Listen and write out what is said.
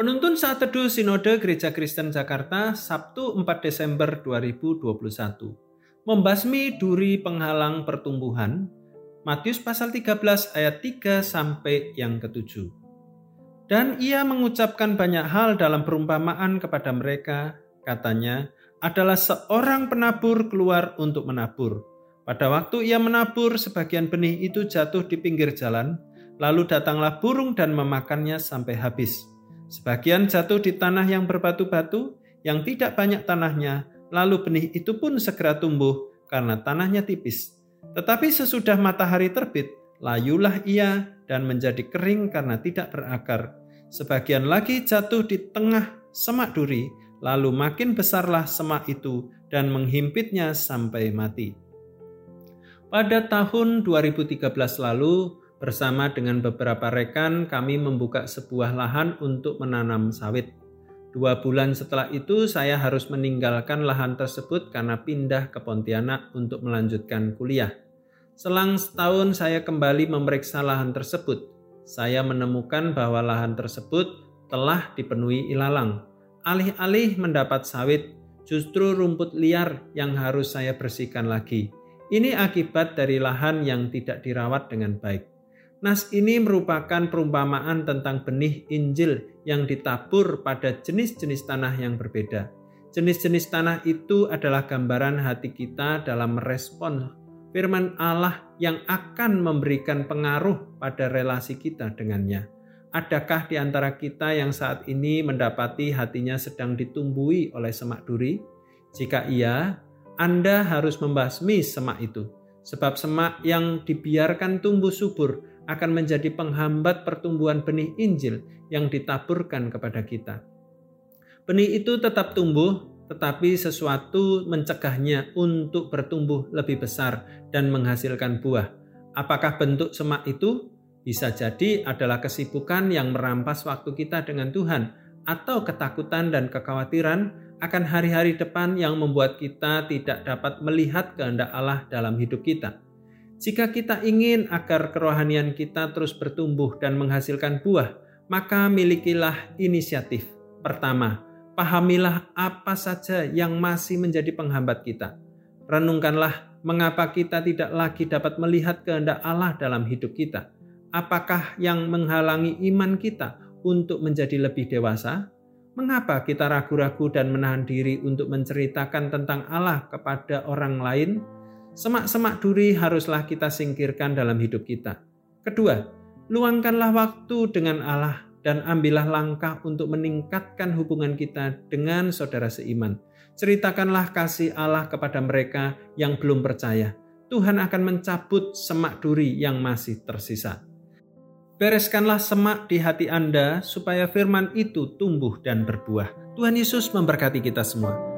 Penuntun saat teduh Sinode Gereja Kristen Jakarta Sabtu 4 Desember 2021. Membasmi duri penghalang pertumbuhan. Matius pasal 13 ayat 3 sampai yang ketujuh. Dan ia mengucapkan banyak hal dalam perumpamaan kepada mereka, katanya, adalah seorang penabur keluar untuk menabur. Pada waktu ia menabur, sebagian benih itu jatuh di pinggir jalan, lalu datanglah burung dan memakannya sampai habis. Sebagian jatuh di tanah yang berbatu-batu, yang tidak banyak tanahnya, lalu benih itu pun segera tumbuh karena tanahnya tipis. Tetapi sesudah matahari terbit, layulah ia dan menjadi kering karena tidak berakar. Sebagian lagi jatuh di tengah semak duri, lalu makin besarlah semak itu dan menghimpitnya sampai mati. Pada tahun 2013 lalu, Bersama dengan beberapa rekan, kami membuka sebuah lahan untuk menanam sawit. Dua bulan setelah itu, saya harus meninggalkan lahan tersebut karena pindah ke Pontianak untuk melanjutkan kuliah. Selang setahun, saya kembali memeriksa lahan tersebut. Saya menemukan bahwa lahan tersebut telah dipenuhi ilalang. Alih-alih mendapat sawit, justru rumput liar yang harus saya bersihkan lagi. Ini akibat dari lahan yang tidak dirawat dengan baik. Nas ini merupakan perumpamaan tentang benih Injil yang ditabur pada jenis-jenis tanah yang berbeda. Jenis-jenis tanah itu adalah gambaran hati kita dalam merespon firman Allah yang akan memberikan pengaruh pada relasi kita dengannya. Adakah di antara kita yang saat ini mendapati hatinya sedang ditumbuhi oleh semak duri? Jika iya, Anda harus membasmi semak itu. Sebab semak yang dibiarkan tumbuh subur akan menjadi penghambat pertumbuhan benih Injil yang ditaburkan kepada kita. Benih itu tetap tumbuh, tetapi sesuatu mencegahnya untuk bertumbuh lebih besar dan menghasilkan buah. Apakah bentuk semak itu? Bisa jadi adalah kesibukan yang merampas waktu kita dengan Tuhan, atau ketakutan dan kekhawatiran akan hari-hari depan yang membuat kita tidak dapat melihat kehendak Allah dalam hidup kita. Jika kita ingin agar kerohanian kita terus bertumbuh dan menghasilkan buah, maka milikilah inisiatif. Pertama, pahamilah apa saja yang masih menjadi penghambat kita. Renungkanlah mengapa kita tidak lagi dapat melihat kehendak Allah dalam hidup kita. Apakah yang menghalangi iman kita untuk menjadi lebih dewasa? Mengapa kita ragu-ragu dan menahan diri untuk menceritakan tentang Allah kepada orang lain? Semak-semak duri haruslah kita singkirkan dalam hidup kita. Kedua, luangkanlah waktu dengan Allah dan ambillah langkah untuk meningkatkan hubungan kita dengan saudara seiman. Ceritakanlah kasih Allah kepada mereka yang belum percaya. Tuhan akan mencabut semak duri yang masih tersisa. Bereskanlah semak di hati Anda supaya firman itu tumbuh dan berbuah. Tuhan Yesus memberkati kita semua.